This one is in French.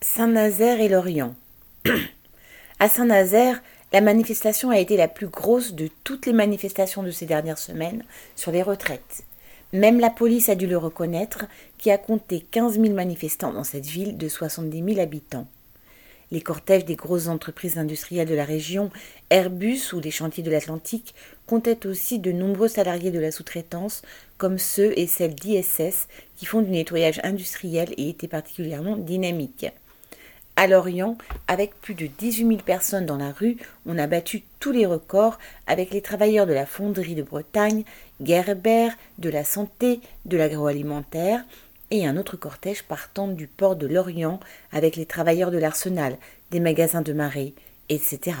Saint-Nazaire et Lorient. à Saint-Nazaire, la manifestation a été la plus grosse de toutes les manifestations de ces dernières semaines sur les retraites. Même la police a dû le reconnaître, qui a compté 15 000 manifestants dans cette ville de 70 000 habitants. Les cortèges des grosses entreprises industrielles de la région, Airbus ou les chantiers de l'Atlantique, comptaient aussi de nombreux salariés de la sous-traitance, comme ceux et celles d'ISS qui font du nettoyage industriel et étaient particulièrement dynamiques. À Lorient, avec plus de 18 000 personnes dans la rue, on a battu tous les records avec les travailleurs de la fonderie de Bretagne, Gerber, de la santé, de l'agroalimentaire et un autre cortège partant du port de Lorient avec les travailleurs de l'arsenal, des magasins de marée, etc.